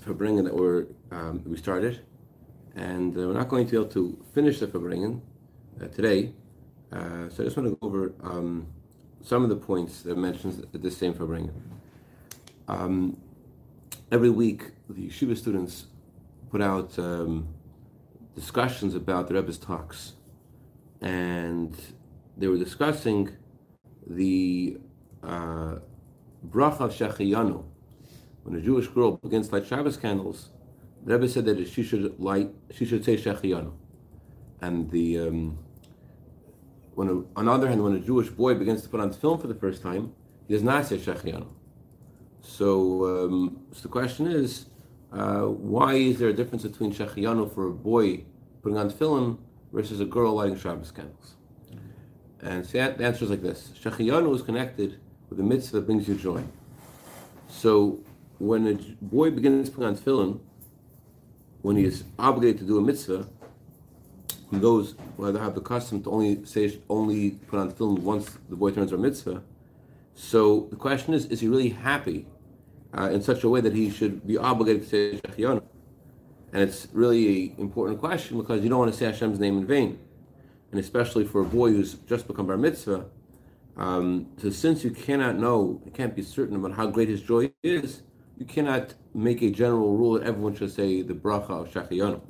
first Farbrengen that we're, um, we started, and uh, we're not going to be able to finish the Farbrengen uh, today. Uh, so I just want to go over um, some of the points that mentions this same Farbrengen. Um, every week, the yeshiva students put out um, discussions about the Rebbe's talks, and they were discussing the uh, bracha of Shechiyanu. When a Jewish girl begins to light Shabbos candles, the Rebbe said that she should light, she should say Shechiyanu. And the um, when a, on the other hand, when a Jewish boy begins to put on tefillin for the first time, he does not say Shechiyanu. So, um, so the question is, uh, why is there a difference between Shechiyanu for a boy putting on tefillin versus a girl lighting Shabbos candles? And so the answer is like this: Shechiyanu is connected with the mitzvah that brings you joy. So when a boy begins putting on tefillin, when he is obligated to do a mitzvah, those who have the custom to only say only put on tefillin once the boy turns a mitzvah. So the question is: Is he really happy uh, in such a way that he should be obligated to say Shechiyanu? And it's really an important question because you don't want to say Hashem's name in vain, and especially for a boy who's just become bar mitzvah. Um, so since you cannot know, you can't be certain about how great his joy is, you cannot make a general rule that everyone should say the bracha of Shechiyanu.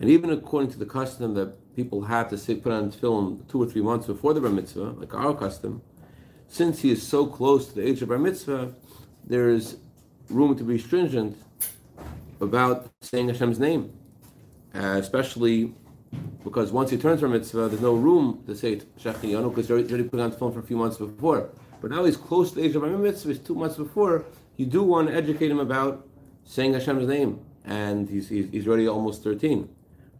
And even according to the custom that people have to say, put on tefillin two or three months before the bar mitzvah, like our custom, since he is so close to the age of bar mitzvah, there is room to be stringent about saying Hashem's name, uh, especially because once he turns from mitzvah, there's no room to say Shechiyanu because he's already put on phone for a few months before. But now he's close to the age of mitzvah, he's two months before, you do want to educate him about saying Hashem's name, and he's, he's, he's already almost 13.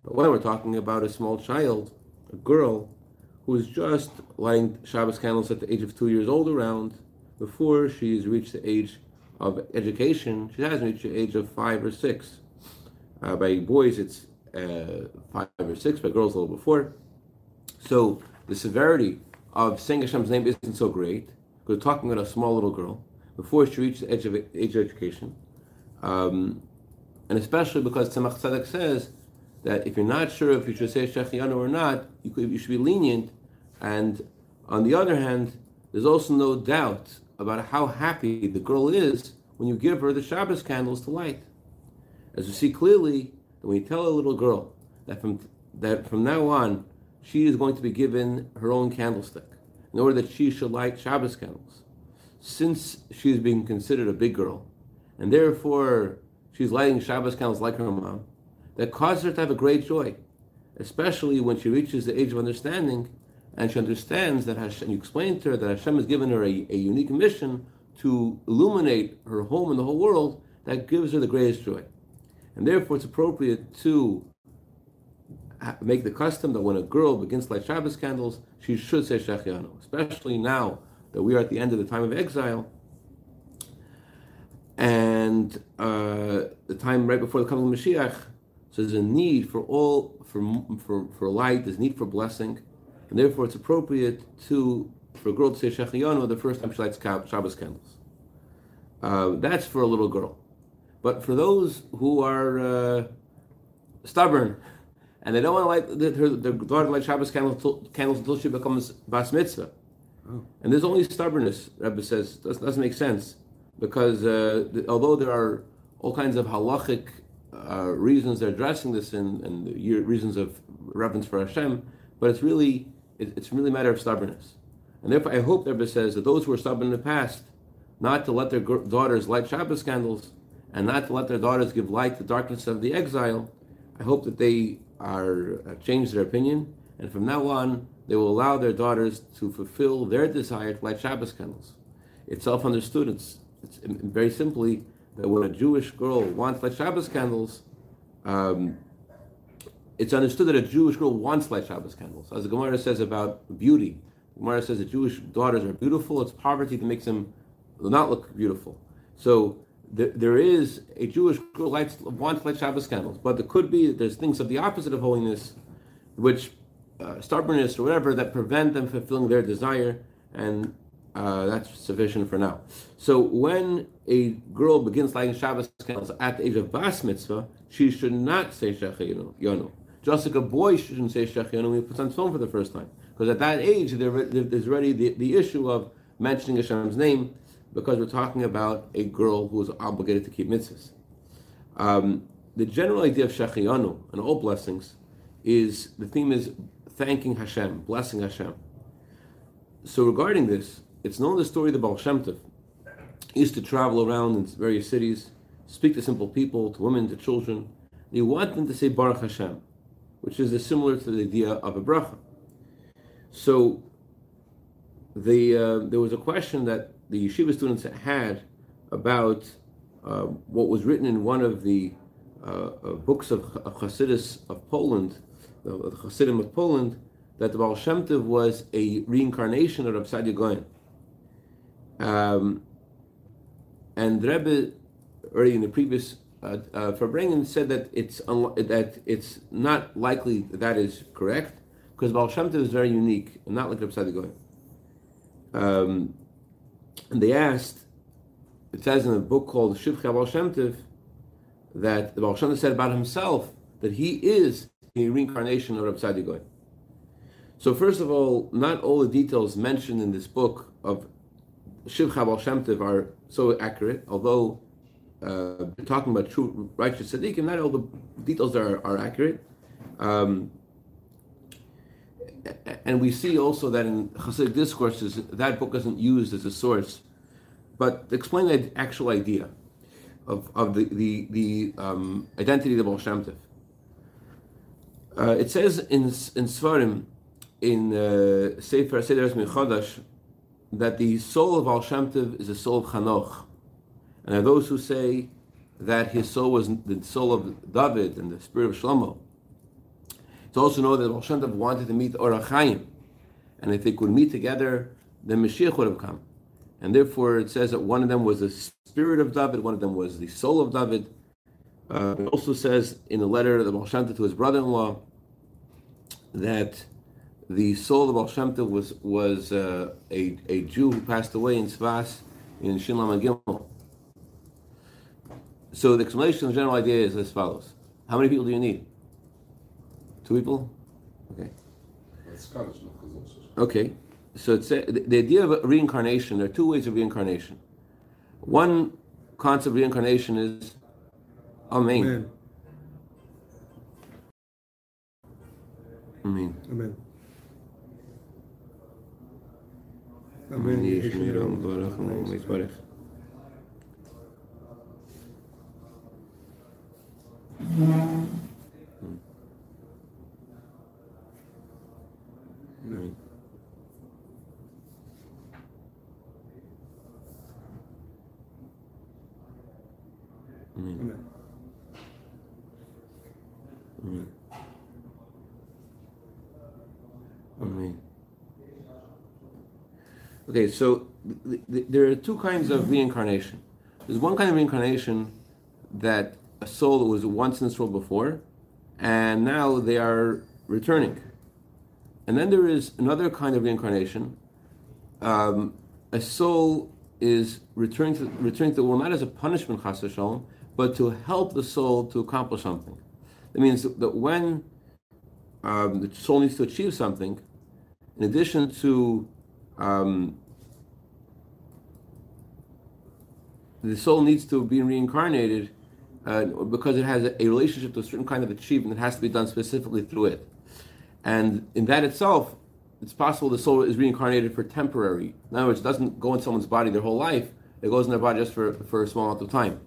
But when we're talking about a small child, a girl, who is just lighting Shabbos candles at the age of two years old around, before she's reached the age of education, she hasn't reached the age of five or six. Uh, by boys, it's uh, five or six, by girls, a little before. So the severity of saying Hashem's name isn't so great. We're talking about a small little girl before she reaches the age of, age of education. Um, and especially because Tzemach Tzedek says that if you're not sure if you should say Shechiyanu or not, you, could, you should be lenient. And on the other hand, there's also no doubt about how happy the girl is when you give her the Shabbos candles to light. As you see clearly, when you tell a little girl that from that from now on she is going to be given her own candlestick in order that she should light Shabbos candles, since she is being considered a big girl, and therefore she's lighting Shabbos candles like her mom, that causes her to have a great joy, especially when she reaches the age of understanding and she understands that Hashem, you explain to her that Hashem has given her a, a unique mission to illuminate her home and the whole world, that gives her the greatest joy. And therefore, it's appropriate to make the custom that when a girl begins to light Shabbos candles, she should say Shechiyanu, especially now that we are at the end of the time of exile and uh, the time right before the coming of Mashiach. So there's a need for all for for for light. There's need for blessing, and therefore it's appropriate to for a girl to say Shechiyanu the first time she lights Shabbos candles. Uh, that's for a little girl. But for those who are uh, stubborn and they don't want to light their, their daughter light Shabbos candles, candles until she becomes bas mitzvah, oh. and there's only stubbornness. Rebbe says doesn't, doesn't make sense because uh, although there are all kinds of halachic uh, reasons they're addressing this in, and reasons of reverence for Hashem, but it's really it, it's really a matter of stubbornness. And therefore, I hope Rebbe says that those who were stubborn in the past, not to let their daughters light Shabbos candles and not to let their daughters give light to the darkness of the exile, I hope that they are uh, change their opinion, and from now on they will allow their daughters to fulfill their desire to light Shabbos candles. It's self-understood. It's, it's very simply that when a Jewish girl wants light Shabbos candles, um, it's understood that a Jewish girl wants light Shabbos candles. As the Gemara says about beauty, Gemara says that Jewish daughters are beautiful. It's poverty that makes them not look beautiful. So there is a Jewish girl likes wants to light Shabbos candles, but there could be there's things of the opposite of holiness, which uh, stubbornness or whatever that prevent them fulfilling their desire, and uh, that's sufficient for now. So when a girl begins lighting Shabbos candles at the age of bas mitzvah, she should not say Shechayonu. Just like a boy shouldn't say Shechayonu when he puts on tefillin for the first time. Because at that age, there's already the, the issue of mentioning Hashem's name because we're talking about a girl who is obligated to keep mitzvahs. Um, the general idea of Shechayonu and all blessings is the theme is thanking Hashem, blessing Hashem. So regarding this, it's known the story of the Baal Shem Tov. He used to travel around in various cities, speak to simple people, to women, to children. And he wanted them to say Baruch Hashem, which is similar to the idea of a bracha. So the, uh, there was a question that the yeshiva students had about uh, what was written in one of the uh, uh books of Chassidus of Poland, the, the Chassidim of Poland, that the Baal Shem Tov was a reincarnation of Rav Saadia Gaon. Um, and Rebbe, already in the previous uh, uh, said that it's that it's not likely that, that is correct because Baal Shem Tov is very unique not like Saadia Gaon. Um, and they asked, it says in a book called Shivcha Baal Shem Tov, that the Baal Shem Tov said about himself that he is a reincarnation of Rav Gaon. So first of all, not all the details mentioned in this book of Shivcha Baal Shem Tov are so accurate, although uh, talking about true righteous tzaddikim, not all the details are, are accurate. Um, and we see also that in Hasidic discourses, that book isn't used as a source, but explain the actual idea of, of the, the, the um, identity of the Baal Shem Tov. Uh, it says in, in Svarim, in uh, Sefer Seder Chodash, that the soul of Al Shem Tov is the soul of Chanoch. And there are those who say that his soul was the soul of David and the spirit of Shlomo. It's also known that Al Shem Tov wanted to meet Or HaChaim. And if they could meet together, then Mashiach would have come. And therefore it says that one of them was the spirit of David, one of them was the soul of David. Uh, it also says in a letter of the Baal Shem Tov to his brother-in-law that the soul of Baal Shem Tov was was uh, a a Jew who passed away in Svas in Shinlam and Gimel. So the explanation, the general idea is as follows: How many people do you need? Two people. Okay. Okay. So it's a, the, the idea of reincarnation. There are two ways of reincarnation. One concept of reincarnation is Amém. Amém. Amém. Amém. Amém. Amém. Amém. Amém. Okay, so th- th- there are two kinds of reincarnation. There's one kind of reincarnation that a soul was once in this world before, and now they are returning. And then there is another kind of reincarnation. Um, a soul is returning to returning to the world not as a punishment, chas but to help the soul to accomplish something. That means that when um, the soul needs to achieve something, in addition to um, the soul needs to be reincarnated uh, because it has a, relationship to a certain kind of achievement that has to be done specifically through it. And in that itself, it's possible the soul is reincarnated for temporary. In other words, it doesn't go in someone's body their whole life, it goes in their body just for, for a small amount of time.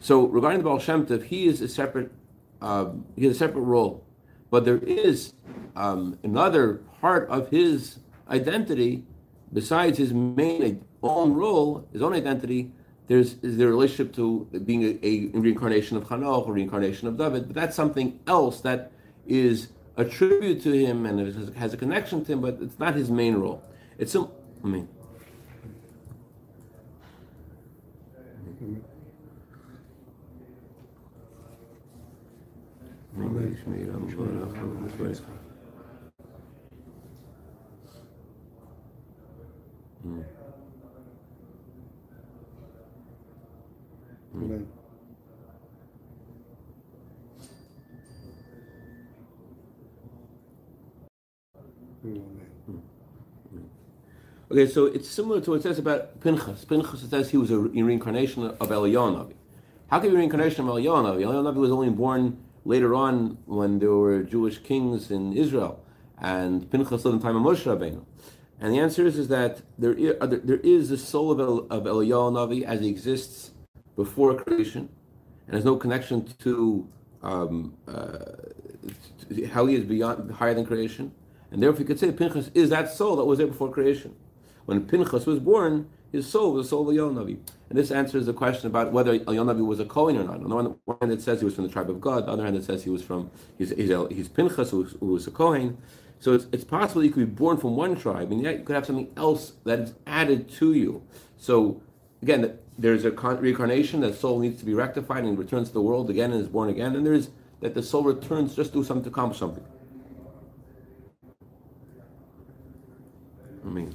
So regarding the Baal Shem Tov, he is a separate, um, he has a separate role. But there is um, another part of his identity besides his main own role, his own identity, there's is the relationship to being a, a reincarnation of Chanoch, a reincarnation of David, but that's something else that is a tribute to him and it has a connection to him, but it's not his main role. It's I mean. Ishmael HaMubarach Okay, so it's similar to what it says about Pinchas. Pinchas says he was a reincarnation of Eliyahu How could be reincarnation of Eliyahu Navi? Eliyahu was only born later on when there were Jewish kings in Israel, and Pinchas lived in the time of Moshe Rabbeinu. And the answer is, is that there is, there is the soul of, El, of Eliyahu Navi as he exists before creation, and has no connection to um, uh, to how he is beyond higher than creation. And therefore, you could say Pinchas is that soul that was there before creation. When Pinchas was born, his soul the soul of Eliyahu Navi. And this answers the question about whether Eliyahu Navi was a Kohen or not. On the one, one hand, it says he was from the tribe of Gad. The other hand, it says he was from he's, he's, he's Pinchas, who was, who was a Kohen. So it's, it's possible you could be born from one tribe, and yet you could have something else that is added to you. So again, there's a reincarnation that soul needs to be rectified and returns to the world again and is born again. And there's that the soul returns just to do something to accomplish something. I mean.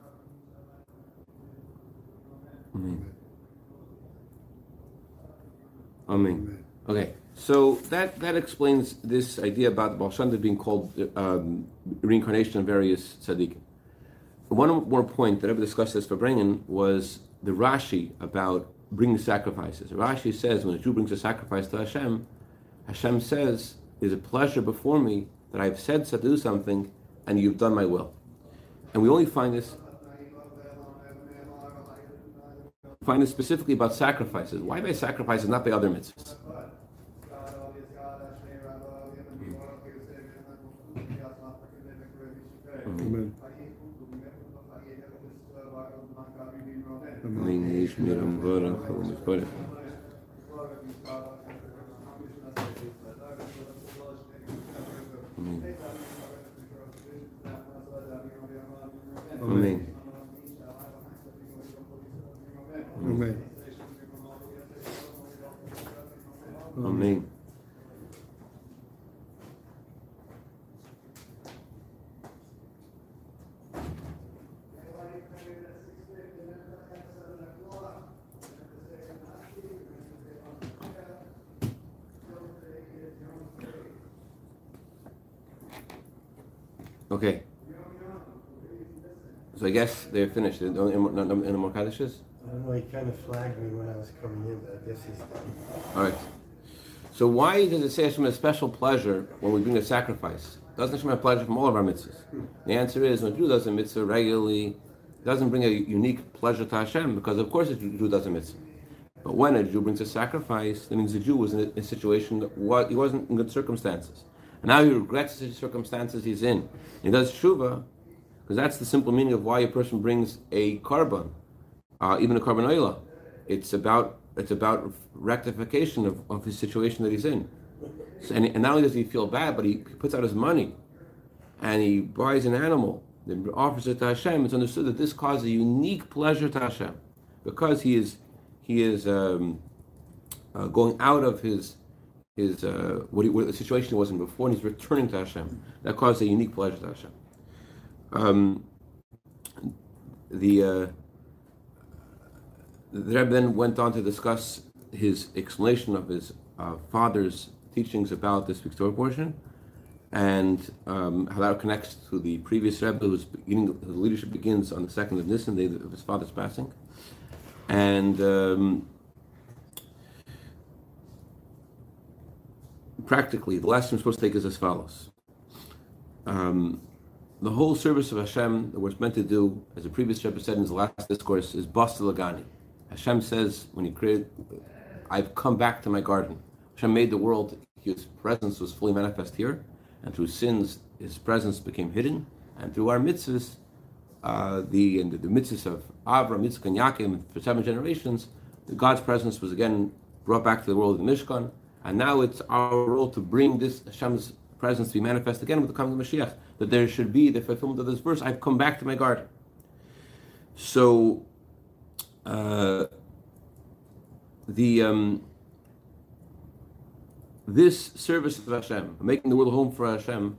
Amen. Okay, so that, that explains this idea about the Baal being called um, reincarnation of various tzaddikim. One more point that I discussed this Farbrengen was the Rashi about bringing sacrifices. Rashi says when a Jew brings a sacrifice to Hashem, Hashem says, "It is a pleasure before me that I have said to do something, and you've done my will." And we only find this Tainan specifically about sacrifices. Why by sacrifices, not by other mitzvahs? Mm. Amen. Amen. So I guess they're finished. No more Kaddishes? I don't know, he kind of flagged me when I was coming in, but I guess he's done. All right. So why does it say Hashem has special pleasure when we bring a sacrifice? Doesn't Hashem have pleasure from all of our mitzvahs? The answer is when a Jew does a mitzvah regularly, it doesn't bring a unique pleasure to Hashem because of course a Jew does a mitzvah. But when a Jew brings a sacrifice, that means the Jew was in a, a situation that wa- he wasn't in good circumstances. And now he regrets the circumstances he's in. He does tshuva, because that's the simple meaning of why a person brings a korban, uh, even a korban olah. It's about it's about rectification of, of his situation that he's in. So, and, and not only does he feel bad, but he, puts out his money and he buys an animal, then offers it to Hashem. It's understood that this causes a unique pleasure to Hashem because he is he is um, uh, going out of his his uh, what, he, what the situation he was in before, and he's returning to Hashem. That causes a unique pleasure to Hashem. Um, the uh, the Rebbe then went on to discuss his explanation of his uh, father's teachings about this week's Torah portion, and um, how that connects to the previous Rebbe, whose beginning, leadership begins on the second of Nisan, day of his father's passing, and um, practically, the lesson we're supposed to take is as follows. Um, the whole service of Hashem that we're meant to do, as the previous Rebbe said in his last discourse, is Basi Legani. Hashem says, when He created, I've come back to my garden. Hashem made the world, His presence was fully manifest here, and through sins, His presence became hidden, and through our mitzvahs, uh, the, the, the mitzvahs of Avram, Yitzchak, and Yaakov, for seven generations, God's presence was again brought back to the world of Mishkan, And now it's our role to bring this Hashem's presence to be manifest again with the coming of Mashiach. That there should be the fulfillment of this verse. I've come back to my garden. So, uh, the um, this service of Hashem, making the world home for Hashem,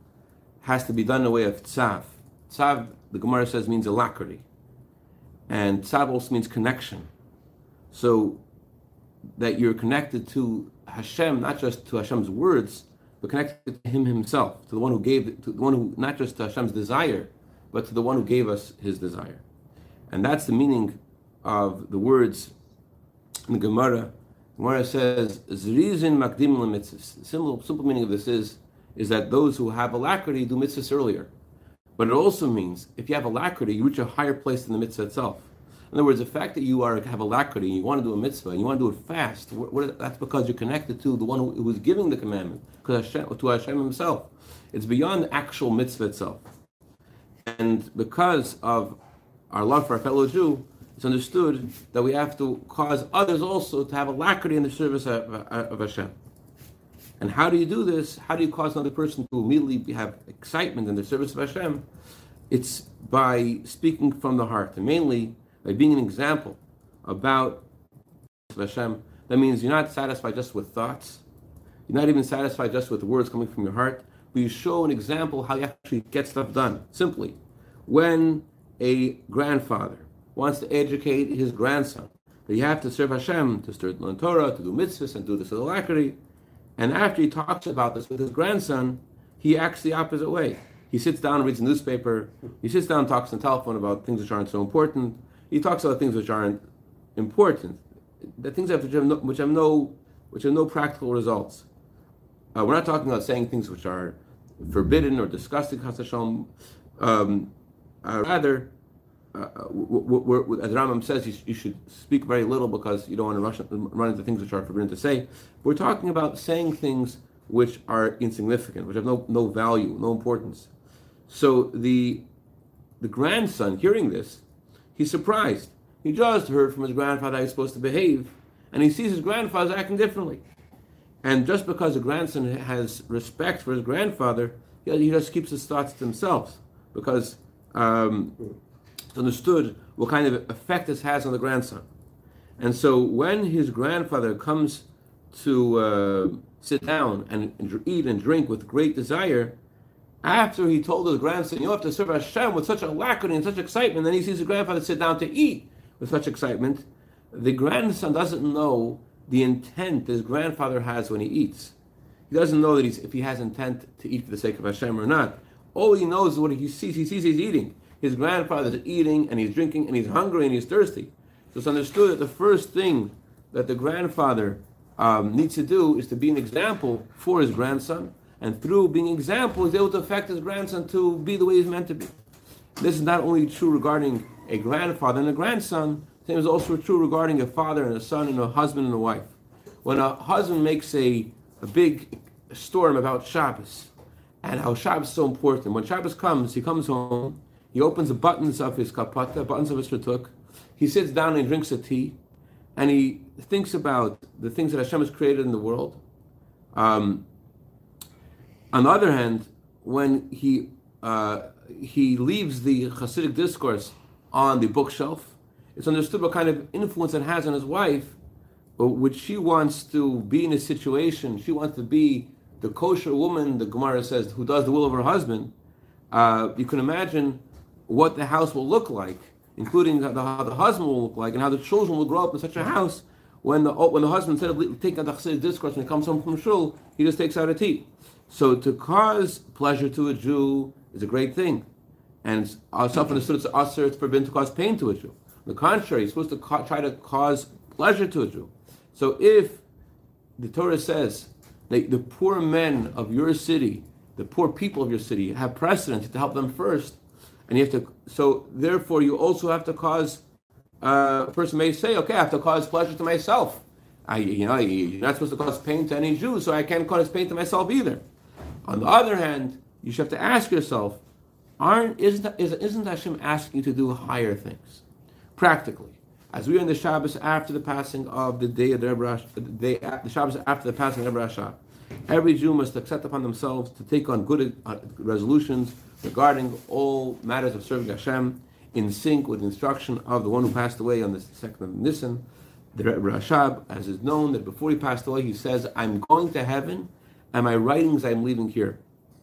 has to be done in a way of tzav. Tzav, the Gemara says, means alacrity. And tzav also means connection. So that you're connected to Hashem, not just to Hashem's words, but connected to Him Himself, to the one who gave, to the one who, not just to Hashem's desire, but to the one who gave us His desire. And that's the meaning of the words in the Gemara. Gemara says, Zrizin makdim mitzvahs. Simple, simple meaning of this is, is that those who have alacrity do mitzvahs earlier. But it also means, if you have alacrity, you reach a higher place than the mitzvah itself. In other words, the fact that you are have alacrity and you want to do a mitzvah and you want to do it fast, what, what, that's because you're connected to the one who, who is giving the commandment, Hashem, to Hashem Himself. It's beyond the actual mitzvah itself. And because of our love for our fellow Jew, it's understood that we have to cause others also to have alacrity in the service of, of Hashem. And how do you do this? How do you cause another person to immediately have excitement in the service of Hashem? It's by speaking from the heart, and mainly by being an example about Hashem. That means you're not satisfied just with thoughts. You're not even satisfied just with words coming from your heart, but you show an example how you actually get stuff done. Simply, when a grandfather wants to educate his grandson, that you have to serve Hashem, to start learn Torah, to do mitzvahs, and do this with alacrity. And after he talks about this with his grandson, he acts the opposite way. He sits down and reads a newspaper. He sits down and talks on the telephone about things which aren't so important. He talks about things which aren't important, the things which have no, which have no, which have no practical results. Uh, we're not talking about saying things which are forbidden or disgusting, um, uh, rather, uh, we're, we're, as Rambam says, you, you, should speak very little because you don't want to rush, run into things which are forbidden to say. We're talking about saying things which are insignificant, which have no, no value, no importance. So the the grandson, hearing this, he's surprised. He just heard from his grandfather how he's supposed to behave, and he sees his grandfather acting differently. And just because the grandson has respect for his grandfather, he just keeps his thoughts to himself because um, it's understood what kind of effect this has on the grandson. And so when his grandfather comes to uh, sit down and, eat and drink with great desire, after he told his grandson, you have to serve Hashem with such alacrity and such excitement, then he sees his grandfather sit down to eat with such excitement, the grandson doesn't know the intent his grandfather has when he eats. He doesn't know that he's, if he has intent to eat for the sake of Hashem or not. All he knows is what he sees. He sees he's eating. His grandfather is eating and he's drinking and he's hungry and he's thirsty. So it's understood that the first thing that the grandfather um, needs to do is to be an example for his grandson. And through being example, he's able to affect his grandson to be the way he's meant to be. This is not only true regarding a grandfather and a grandson, same is also true regarding a father and a son and a husband and a wife. When a husband makes a, a big storm about Shabbos, and how Shabbos is so important. When Shabbos comes, he comes home, he opens the buttons of his kapata, buttons of his shatuk, he sits down and drinks a tea, and he thinks about the things that Hashem has created in the world. Um, on the other hand, when he uh, he leaves the Hasidic discourse on the bookshelf, it's understood what kind of influence it has on his wife, but which she wants to be in a situation, she wants to be the kosher woman, the Gemara says, who does the will of her husband, uh, you can imagine what the house will look like, including how the, how the, husband will look like and how the children will grow up in such a house when the, when the husband, instead of taking out the Hasidic discourse when he comes home from shul, he just takes out a tea. So to cause pleasure to a Jew is a great thing. And it's self-understood it's usher, it's forbidden to cause pain to a Jew. On the contrary, you're supposed to ca- try to cause pleasure to a Jew. So if the Torah says the, the poor men of your city, the poor people of your city, have precedence to help them first, and you have to. So therefore, you also have to cause. Uh, a person may say, "Okay, I have to cause pleasure to myself." I, you know, you're not supposed to cause pain to any Jew, so I can't cause pain to myself either. On the other hand, you should have to ask yourself, aren't isn't isn't Hashem asking you to do higher things, practically? as we are in the Shabbos after the passing of the day of the Rebbe the day the Shabbos after the passing of Rebbe Rashab, every Jew must accept upon themselves to take on good uh, resolutions regarding all matters of serving Hashem in sync with the instruction of the one who passed away on the second of Nisan, the Rashab, as is known that before he passed away, he says, "I'm going to heaven, and my writings I'm leaving here."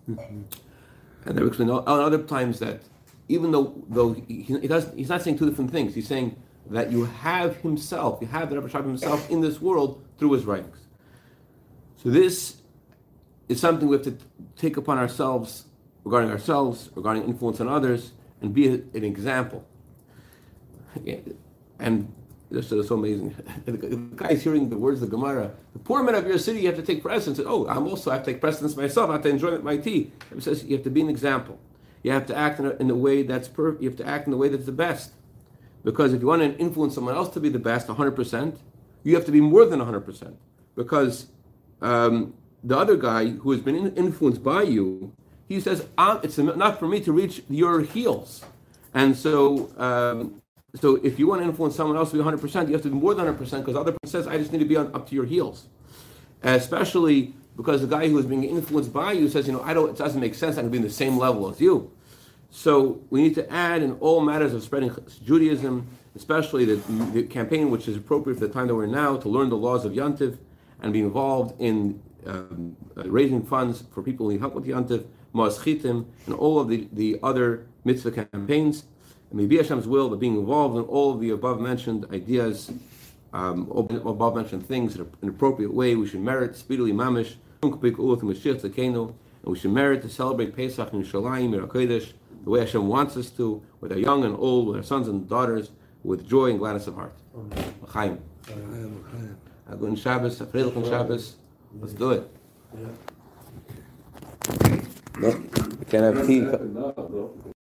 And there explained other times that even though though he, he does he's not saying two different things. He's saying that you have himself, you have the Rebbe Rashab himself in this world through his writings. So this is something we have to take upon ourselves regarding ourselves, regarding influence on others, and be an example. And this is so amazing. the guy's hearing the words of the Gemara. The poor men of your city, you have to take precedence. Oh, I'm also I have to take precedence myself. I have to enjoy my tea. It says you have to be an example. You have to act in a, in a way that's perfect. You have to act in a way that's the best. Because if you want to influence someone else to be the best, 100%, you have to be more than 100%. Because um, the other guy who has been influenced by you, he says, it's not for me to reach your heels. And so, um, so if you want to influence someone else to be 100%, you have to be more than 100% because the other person says, I just need to be on, up to your heels. Especially because the guy who is being influenced by you says, you know, I don't, it doesn't make sense. I can be in the same level as you. So we need to add in all matters of spreading Judaism, especially the, the campaign which is appropriate for the time that we're in now, to learn the laws of Yantiv and be involved in um, uh, raising funds for people who need help with Yantiv, Maos Chitim, and all of the, the other mitzvah campaigns. And maybe Hashem's will, that being involved in all of the above mentioned ideas, um, above mentioned things in an appropriate way, we should merit speedily mamish, and we should merit to celebrate Pesach in Shalayim, Kodesh, the way Hashem wants us to, with our young and old, with our sons and daughters, with joy and gladness of heart. Chaim. Good Shabbos, Freilich Shabbos. Let's do it. No, we can't have tea.